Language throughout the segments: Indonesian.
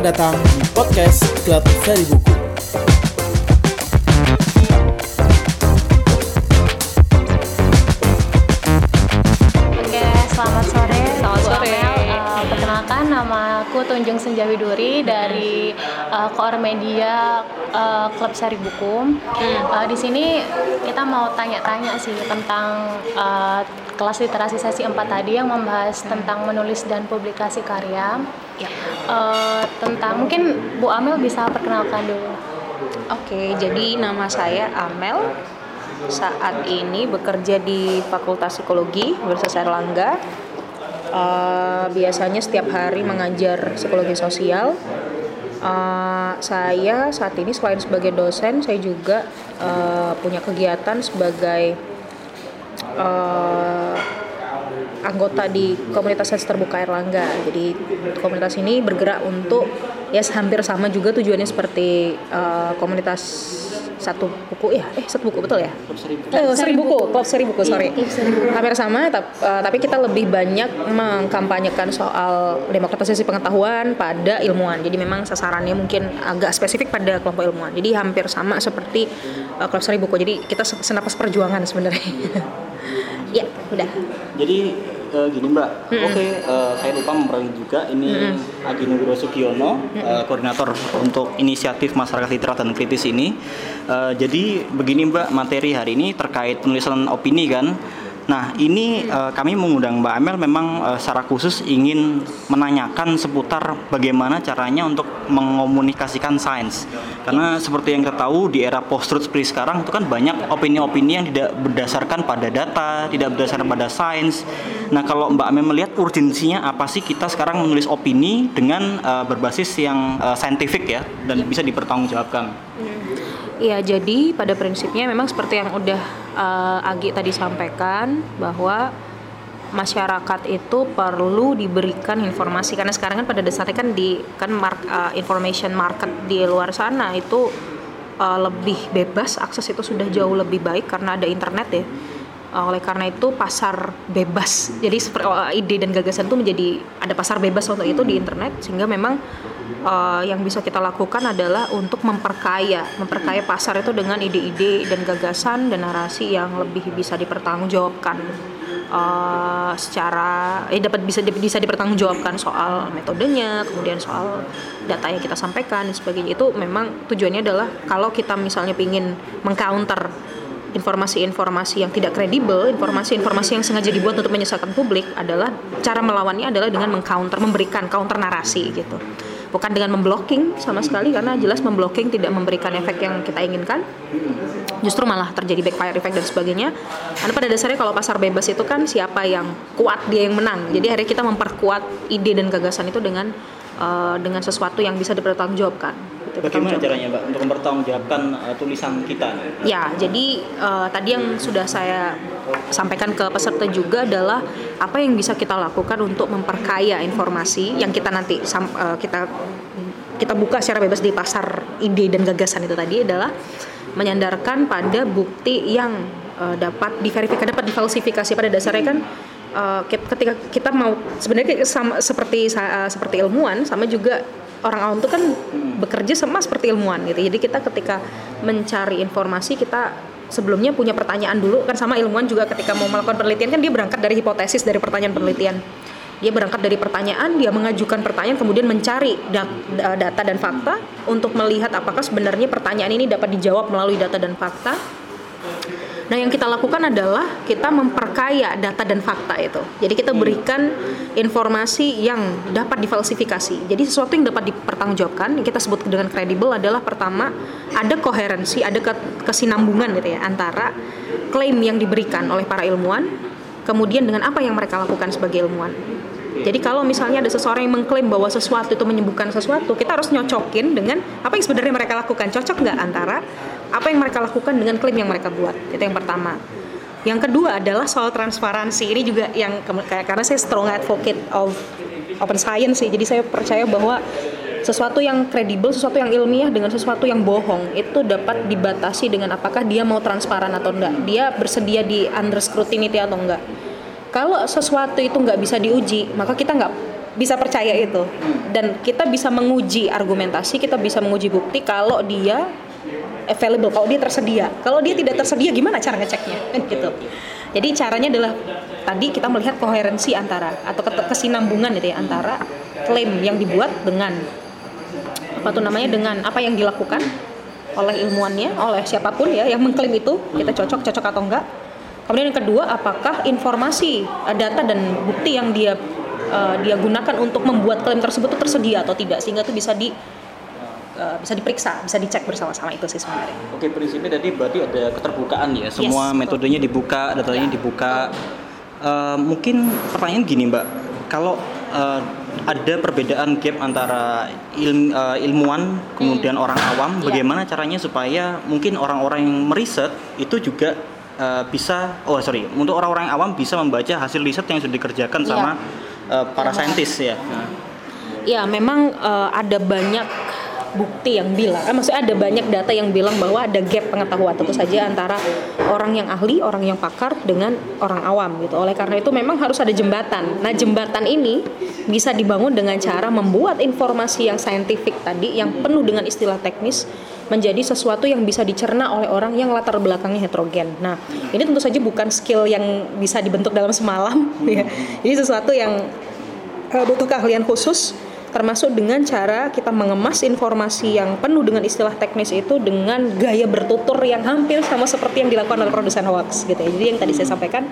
Selamat datang di podcast Klub Seri Buku. Nama aku Tunjung Senjawiduri dari uh, Koor Media eh, Klub Sari Buku. Eh, di sini kita mau tanya-tanya sih tentang eh, kelas literasi sesi 4 tadi yang membahas tentang menulis dan publikasi karya. Ya. Eh, tentang mungkin Bu Amel bisa perkenalkan dulu. Oke, jadi nama saya Amel. Saat ini bekerja di Fakultas Psikologi Universitas Erlangga. Eh, biasanya setiap hari mengajar psikologi sosial. Eh, saya saat ini selain sebagai dosen, saya juga eh, punya kegiatan sebagai eh, anggota di komunitas sens terbuka Erlangga. Jadi komunitas ini bergerak untuk ya hampir sama juga tujuannya seperti eh, komunitas satu buku ya eh satu buku betul ya? Eh, seri buku klub seri buku sorry. Hampir sama eh, tapi kita lebih banyak mengkampanyekan soal demokratisasi pengetahuan pada ilmuwan. Jadi memang sasarannya mungkin agak spesifik pada kelompok ilmuwan. Jadi hampir sama seperti eh, klub seri buku. Jadi kita se- senapas perjuangan sebenarnya. Ya udah. Jadi eh, gini Mbak, oke eh, saya lupa memperkenalkan juga. Ini Agi Nugro Sugiono, eh, koordinator untuk inisiatif masyarakat literat dan kritis ini. Eh, jadi begini Mbak, materi hari ini terkait penulisan opini kan. Nah ini eh, kami mengundang Mbak Amel memang eh, secara khusus ingin menanyakan seputar bagaimana caranya untuk mengomunikasikan sains. Karena seperti yang kita tahu di era post-truth seperti sekarang itu kan banyak opini-opini yang tidak berdasarkan pada data, tidak berdasarkan pada sains. Nah kalau Mbak Amel melihat urgensinya apa sih kita sekarang menulis opini dengan eh, berbasis yang eh, saintifik ya dan bisa dipertanggungjawabkan. Iya, jadi pada prinsipnya memang seperti yang udah eh, Agi tadi sampaikan bahwa masyarakat itu perlu diberikan informasi karena sekarang kan pada dasarnya kan di kan mark, eh, information market di luar sana itu eh, lebih bebas akses itu sudah jauh lebih baik karena ada internet ya. Eh, oleh karena itu pasar bebas. Jadi eh, ide dan gagasan itu menjadi ada pasar bebas untuk itu di internet sehingga memang eh, yang bisa kita lakukan adalah untuk memperkaya, memperkaya pasar itu dengan ide-ide dan gagasan dan narasi yang lebih bisa dipertanggungjawabkan eh, secara eh dapat bisa bisa dipertanggungjawabkan soal metodenya, kemudian soal data yang kita sampaikan dan sebagainya itu memang tujuannya adalah kalau kita misalnya ingin mengcounter informasi-informasi yang tidak kredibel, informasi-informasi yang sengaja dibuat untuk menyesatkan publik adalah cara melawannya adalah dengan mengcounter, memberikan counter narasi gitu. Bukan dengan memblocking sama sekali karena jelas memblocking tidak memberikan efek yang kita inginkan. Justru malah terjadi backfire effect dan sebagainya. Karena pada dasarnya kalau pasar bebas itu kan siapa yang kuat dia yang menang. Jadi akhirnya kita memperkuat ide dan gagasan itu dengan eh, dengan sesuatu yang bisa dipertanggungjawabkan. Gitu, Bagaimana caranya Mbak untuk mempertanggungjawabkan eh, tulisan kita? nih? Ya, jadi eh, tadi yang sudah saya sampaikan ke peserta juga adalah apa yang bisa kita lakukan untuk memperkaya informasi yang kita nanti eh, kita kita buka secara bebas di pasar ide dan gagasan itu tadi adalah menyandarkan pada bukti yang eh, dapat diverifikasi, dapat difalsifikasi pada dasarnya kan ket- ketika kita mau sebenarnya sama seperti eh, seperti ilmuwan sama juga orang awam itu kan bekerja sama seperti ilmuwan gitu. Jadi kita ketika mencari informasi kita sebelumnya punya pertanyaan dulu kan sama ilmuwan juga ketika mau melakukan penelitian kan dia berangkat dari hipotesis dari pertanyaan penelitian. Dia berangkat dari pertanyaan, dia mengajukan pertanyaan kemudian mencari dat- da- data dan fakta untuk melihat apakah sebenarnya pertanyaan ini dapat dijawab melalui data dan fakta Nah, yang kita lakukan adalah kita memperkaya data dan fakta itu. Jadi kita berikan informasi yang dapat difalsifikasi. Jadi sesuatu yang dapat dipertanggungjawabkan, yang kita sebut dengan kredibel adalah pertama ada koherensi, ada ke- kesinambungan gitu ya antara klaim yang diberikan oleh para ilmuwan, kemudian dengan apa yang mereka lakukan sebagai ilmuwan. Jadi kalau misalnya ada seseorang yang mengklaim bahwa sesuatu itu menyembuhkan sesuatu, kita harus nyocokin dengan apa yang sebenarnya mereka lakukan. Cocok nggak antara apa yang mereka lakukan dengan klaim yang mereka buat? Itu yang pertama. Yang kedua adalah soal transparansi. Ini juga yang karena saya strong advocate of open science sih. Jadi saya percaya bahwa sesuatu yang kredibel, sesuatu yang ilmiah dengan sesuatu yang bohong itu dapat dibatasi dengan apakah dia mau transparan atau enggak. Dia bersedia di under scrutiny atau enggak. Kalau sesuatu itu nggak bisa diuji, maka kita nggak bisa percaya itu dan kita bisa menguji argumentasi kita bisa menguji bukti kalau dia available. Kalau dia tersedia. Kalau dia tidak tersedia gimana cara ngeceknya? Kan gitu. Jadi caranya adalah tadi kita melihat koherensi antara atau kesinambungan gitu ya antara klaim yang dibuat dengan apa tuh namanya dengan apa yang dilakukan oleh ilmuannya oleh siapa pun ya yang mengklaim itu kita cocok cocok atau enggak. Kemudian yang kedua apakah informasi eh, data dan bukti yang dia uh, dia gunakan untuk membuat klaim tersebut itu tersedia atau tidak sehingga itu bisa di uh, bisa diperiksa, bisa dicek bersama-sama itu sih sebenarnya. Oke, prinsipnya tadi berarti ada keterbukaan ya. Semua Yes, metodenya dibuka, datanya dibuka. Uh, mungkin pertanyaan gini, Mbak. Kalau uh, ada perbedaan gap antara ilm, uh, ilmuwan kemudian orang awam, Iya. bagaimana caranya supaya mungkin orang-orang yang meriset itu juga uh, bisa oh sorry, untuk orang-orang awam bisa membaca hasil riset yang sudah dikerjakan Iya. sama uh, para Ilmuwan. saintis ya. Nah, Ya, memang eh, ada banyak bukti yang bilang, eh, maksudnya ada banyak data yang bilang bahwa ada gap pengetahuan tentu saja antara orang yang ahli, orang yang pakar dengan orang awam gitu. Oleh karena itu memang harus ada jembatan. Nah, jembatan ini bisa dibangun dengan cara membuat informasi yang saintifik tadi yang penuh dengan istilah teknis menjadi sesuatu yang bisa dicerna oleh orang yang latar belakangnya heterogen. Nah, ini tentu saja bukan skill yang bisa dibentuk dalam semalam ya. Ini sesuatu yang eh, butuh keahlian khusus termasuk dengan cara kita mengemas informasi yang penuh dengan istilah teknis itu dengan gaya bertutur yang hampir sama seperti yang dilakukan oleh produsen hoax gitu ya. Jadi yang tadi saya sampaikan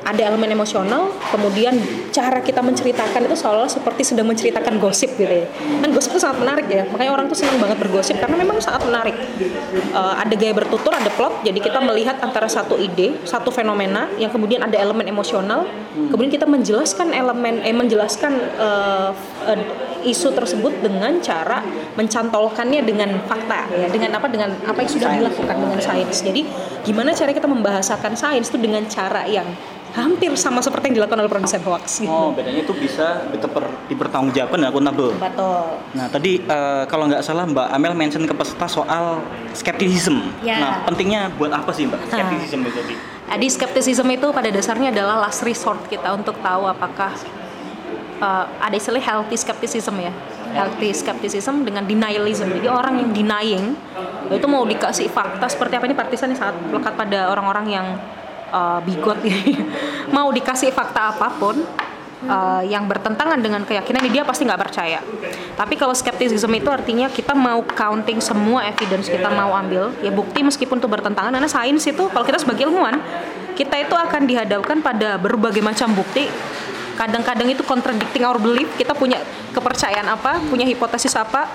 ada elemen emosional, kemudian cara kita menceritakan itu seolah seperti sedang menceritakan gosip gitu ya. Kan gosip itu sangat menarik ya, makanya orang tuh senang banget bergosip karena memang sangat menarik. Eh, ada gaya bertutur, ada plot, jadi kita melihat antara satu ide, satu fenomena, yang kemudian ada elemen emosional, kemudian kita menjelaskan elemen, eh menjelaskan eh, eh, isu tersebut dengan cara mencantolkannya dengan fakta ya, dengan apa dengan apa yang sudah dilakukan dengan sains. Jadi gimana cara kita membahasakan sains itu dengan cara yang hampir sama seperti yang dilakukan oleh produsen hoax gitu. Oh, bedanya itu bisa diteper, dipertanggungjawabkan dan akuntabel. Betul. Nah, tadi eh, kalau nggak salah Mbak Amel mention ke peserta soal skepticism. Ya. Nah, pentingnya buat apa sih Mbak skepticism itu tadi? Jadi skepticism itu pada dasarnya adalah last resort kita untuk tahu apakah uh, ada istilah healthy skepticism ya. Healthy skepticism dengan denialism. Jadi orang yang denying itu mau dikasih fakta seperti apa ini partisan yang sangat melekat pada orang-orang yang uh, bigot mau dikasih fakta apa pun uh, yang bertentangan dengan keyakinan dia pasti nggak percaya. Tapi kalau skepticism itu artinya kita mau counting semua evidence kita mau ambil ya bukti meskipun itu bertentangan karena sains itu kalau kita sebagai ilmuwan kita itu akan dihadapkan pada berbagai macam bukti. Kadang-kadang itu contradicting our belief kita punya kepercayaan apa punya hipotesis apa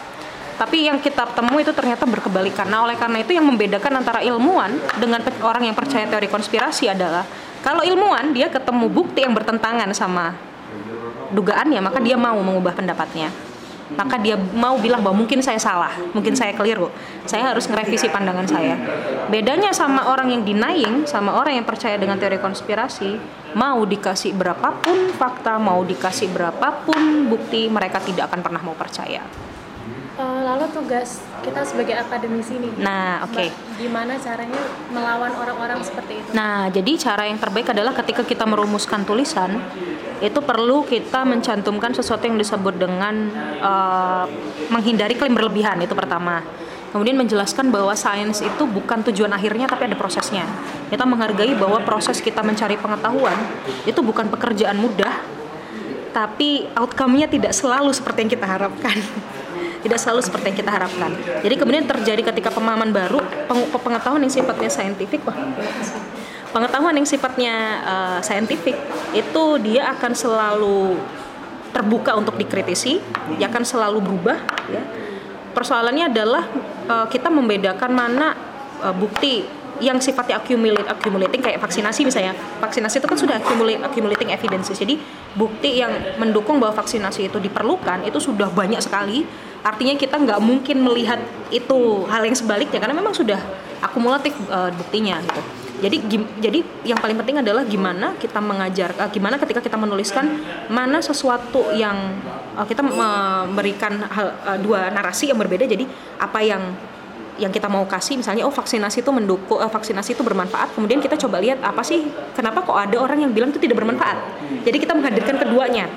tapi yang kita temui itu ternyata berkebalikan. Nah oleh karena itu yang membedakan antara ilmuwan dengan orang yang percaya teori konspirasi adalah kalau ilmuwan dia ketemu bukti yang bertentangan sama dugaannya maka dia mau mengubah pendapatnya. Maka dia mau bilang bahwa mungkin saya salah mungkin saya keliru. Saya harus ngerevisi pandangan saya. Bedanya sama orang yang denying sama orang yang percaya dengan teori konspirasi mau dikasih berapapun fakta mau dikasih berapapun bukti mereka tidak akan pernah mau percaya Eh, lalu tugas kita sebagai akademisi nih. Nah, oke. Mbak, Gimana caranya melawan orang-orang seperti itu? Nah, jadi cara yang terbaik adalah ketika kita merumuskan tulisan, itu perlu kita mencantumkan sesuatu yang disebut dengan eh, menghindari klaim berlebihan itu pertama. Kemudian menjelaskan bahwa sains itu bukan tujuan akhirnya tapi ada prosesnya. Kita menghargai bahwa proses kita mencari pengetahuan itu bukan pekerjaan mudah, tapi outcome-nya tidak selalu seperti yang kita harapkan. tidak selalu seperti yang kita harapkan. Jadi kemudian terjadi ketika pemahaman baru, peng- pengetahuan yang sifatnya saintifik, wah, pengetahuan yang sifatnya uh, saintifik itu dia akan selalu terbuka untuk dikritisi, dia akan selalu berubah. Ya. Persoalannya adalah uh, kita membedakan mana uh, bukti yang sifatnya accumulate, accumulating kayak vaksinasi misalnya. Vaksinasi itu kan sudah accumulate, accumulating evidence. Jadi bukti yang mendukung bahwa vaksinasi itu diperlukan itu sudah banyak sekali. Artinya kita nggak mungkin melihat itu hal yang sebaliknya karena memang sudah akumulatif uh, buktinya gitu. Jadi gim- jadi yang paling penting adalah gimana kita mengajar, uh, gimana ketika kita menuliskan mana sesuatu yang uh, kita memberikan hal, uh, dua narasi yang berbeda. Jadi apa yang yang kita mau kasih misalnya oh vaksinasi itu mendukung eh, vaksinasi itu bermanfaat kemudian kita coba lihat apa sih kenapa kok ada orang yang bilang itu tidak bermanfaat jadi kita menghadirkan keduanya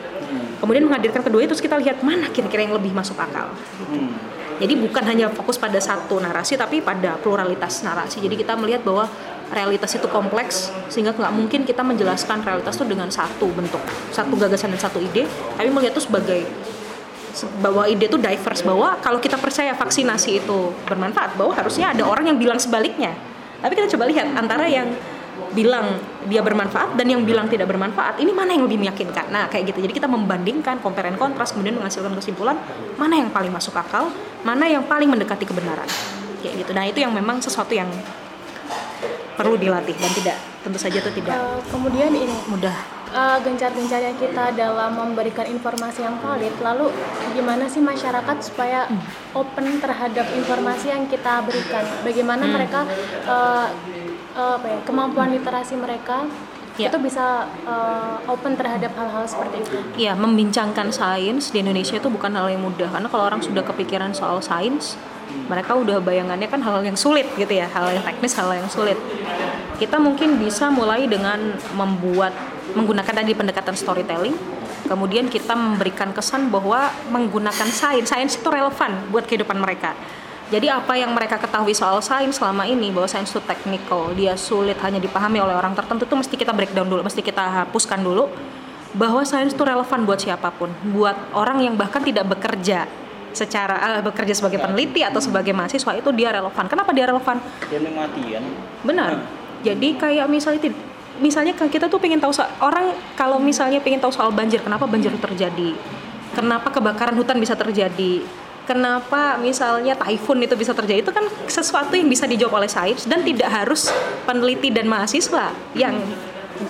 kemudian menghadirkan kedua terus kita lihat mana kira-kira yang lebih masuk akal. Hmm. jadi bukan hanya fokus pada satu narasi tapi pada pluralitas narasi. Jadi kita melihat bahwa realitas itu kompleks sehingga nggak mungkin kita menjelaskan realitas itu dengan satu bentuk satu gagasan dan satu ide. Tapi melihat itu sebagai se- bahwa ide itu diverse bahwa kalau kita percaya vaksinasi itu bermanfaat bahwa harusnya ada orang yang bilang sebaliknya. Tapi kita coba lihat antara yang bilang dia bermanfaat dan yang bilang tidak bermanfaat ini mana yang lebih meyakinkan? Nah kayak gitu. Jadi kita membandingkan compare and contrast kemudian menghasilkan kesimpulan mana yang paling masuk akal mana yang paling mendekati kebenaran. Kayak gitu. Nah itu yang memang sesuatu yang perlu dilatih dan tidak tentu saja itu tidak Eh, kemudian ini mudah. eh, gencar-gencarnya kita dalam memberikan informasi yang valid lalu gimana sih masyarakat supaya open terhadap informasi yang kita berikan? Bagaimana mereka eh, eh, apa ya kemampuan literasi mereka Ya. itu bisa eh, open terhadap hal-hal seperti itu Iya, membincangkan sains di Indonesia itu bukan hal yang mudah karena kalau orang sudah kepikiran soal sains, mereka udah bayangannya kan hal yang sulit gitu ya, hal yang teknis, hal yang sulit. Kita mungkin bisa mulai dengan membuat menggunakan tadi pendekatan storytelling. Kemudian kita memberikan kesan bahwa menggunakan sains, sains itu relevan buat kehidupan mereka. Jadi apa yang mereka ketahui soal sains selama ini bahwa sains itu technical, dia sulit hanya dipahami oleh orang tertentu itu mesti kita breakdown dulu, mesti kita hapuskan dulu bahwa sains itu relevan buat siapa pun, buat orang yang bahkan tidak bekerja secara eh, bekerja sebagai peneliti atau sebagai mahasiswa itu dia relevan. Kenapa dia relevan? Dia mati kan. Benar. Jadi kayak misalnya misalnya kan kita tuh pengen tahu orang kalau misalnya pengen tahu soal banjir, kenapa banjir terjadi? Kenapa kebakaran hutan bisa terjadi? Kenapa misalnya typhoon itu bisa terjadi? Itu kan sesuatu yang bisa dijawab oleh sains dan tidak harus peneliti dan mahasiswa yang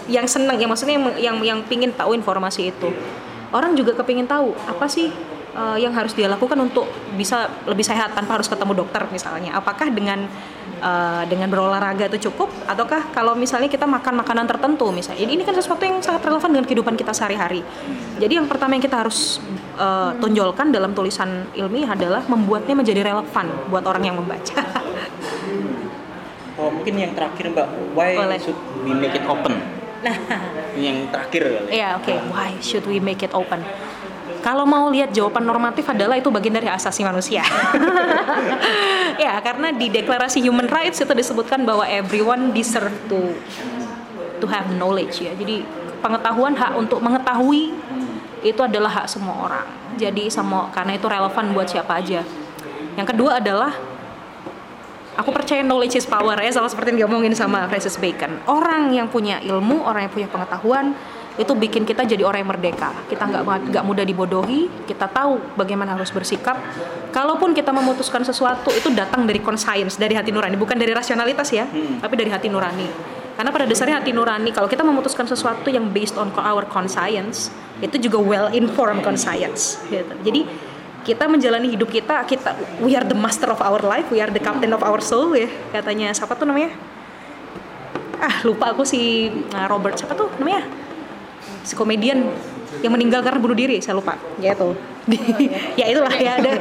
yang senang, yang maksudnya yang yang, yang pingin tahu informasi itu. Orang juga kepingin tahu apa sih eh, yang harus dia lakukan untuk bisa lebih sehat tanpa harus ketemu dokter misalnya. Apakah dengan eh, dengan berolahraga itu cukup ataukah kalau misalnya kita makan makanan tertentu misalnya ini, ini kan sesuatu yang sangat relevan dengan kehidupan kita sehari-hari jadi yang pertama yang kita harus eh, tonjolkan dalam tulisan ilmiah adalah membuatnya menjadi relevan buat orang yang membaca Oh, mungkin yang terakhir Mbak, why Boleh. should we make it open? nah Ini yang terakhir kali. ya oke why should we make it open kalau mau lihat jawaban normatif adalah itu bagian dari asasi manusia. ya, karena di Deklarasi Human Rights itu disebutkan bahwa everyone deserve to to have knowledge ya. Jadi pengetahuan hak untuk mengetahui itu adalah hak semua orang. Jadi semua karena itu relevan buat siapa aja. Yang kedua adalah aku percaya knowledge is power ya sama seperti yang diomongin sama Francis Bacon. Orang yang punya ilmu, orang yang punya pengetahuan itu bikin kita jadi orang yang merdeka. Kita nggak nggak mudah dibodohi. Kita tahu bagaimana harus bersikap. Kalaupun kita memutuskan sesuatu itu datang dari conscience, dari hati nurani, bukan dari rasionalitas ya, tapi dari hati nurani. Karena pada dasarnya hati nurani, kalau kita memutuskan sesuatu yang based on our conscience, itu juga well informed conscience. Gitu. Jadi kita menjalani hidup kita, kita we are the master of our life, we are the captain of our soul ya, katanya siapa tuh namanya? Ah lupa aku si nah, Robert siapa tuh namanya? Si komedian yang meninggal karena bunuh diri, saya lupa. Ya itu. ya itulah ya ada.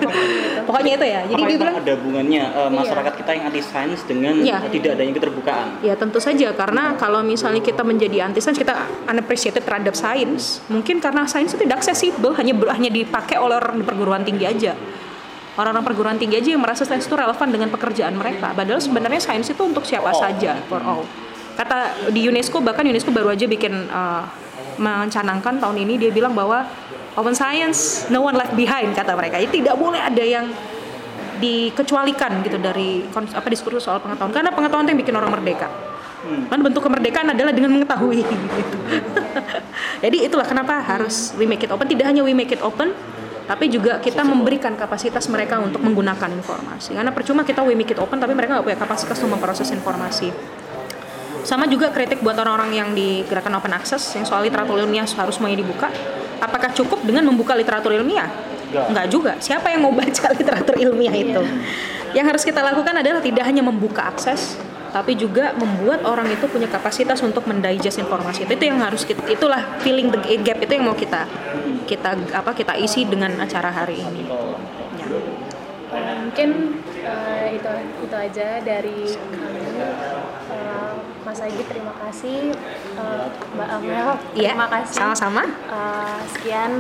Pokoknya itu ya. Jadi Apakah dia itu bilang ada hubungannya eh, masyarakat kita yang anti sains dengan Iya. tidak adanya keterbukaan? Ya tentu saja karena kalau misalnya kita menjadi anti sains kita unappreciated terhadap sains, mungkin karena sains itu tidak aksesibel, hanya hanya dipakai oleh orang di perguruan tinggi aja. Orang-orang perguruan tinggi aja yang merasa sains itu relevan dengan pekerjaan mereka. Padahal sebenarnya sains itu untuk siapa Oh. saja, for all. Kata di UNESCO bahkan UNESCO baru aja bikin uh, mencanangkan tahun ini dia bilang bahwa open science no one left behind kata mereka. Jadi tidak boleh ada yang dikecualikan gitu dari apa diskursus soal pengetahuan karena pengetahuan itu yang bikin orang merdeka. Kan bentuk kemerdekaan adalah dengan mengetahui gitu. Jadi itulah kenapa harus we make it open. Tidak hanya we make it open, tapi juga kita memberikan kapasitas mereka untuk menggunakan informasi. Karena percuma kita we make it open, tapi mereka nggak punya kapasitas untuk memproses informasi. Sama juga kritik buat orang-orang yang di gerakan open access yang soal literatur ilmiah harus semuanya dibuka. Apakah cukup dengan membuka literatur ilmiah? Enggak. Enggak juga. Siapa yang mau baca literatur ilmiah itu? Yang harus kita lakukan adalah tidak hanya membuka akses, tapi juga membuat orang itu punya kapasitas untuk mendigest informasi itu. Itu yang harus kita, itulah filling the gap itu yang mau kita kita apa kita isi dengan acara hari ini. Ya. Mungkin eh, itu itu aja dari kami Mas Agi terima kasih. Eh, Mbak Amel Iya, terima kasih. sama-sama. Eh, sekian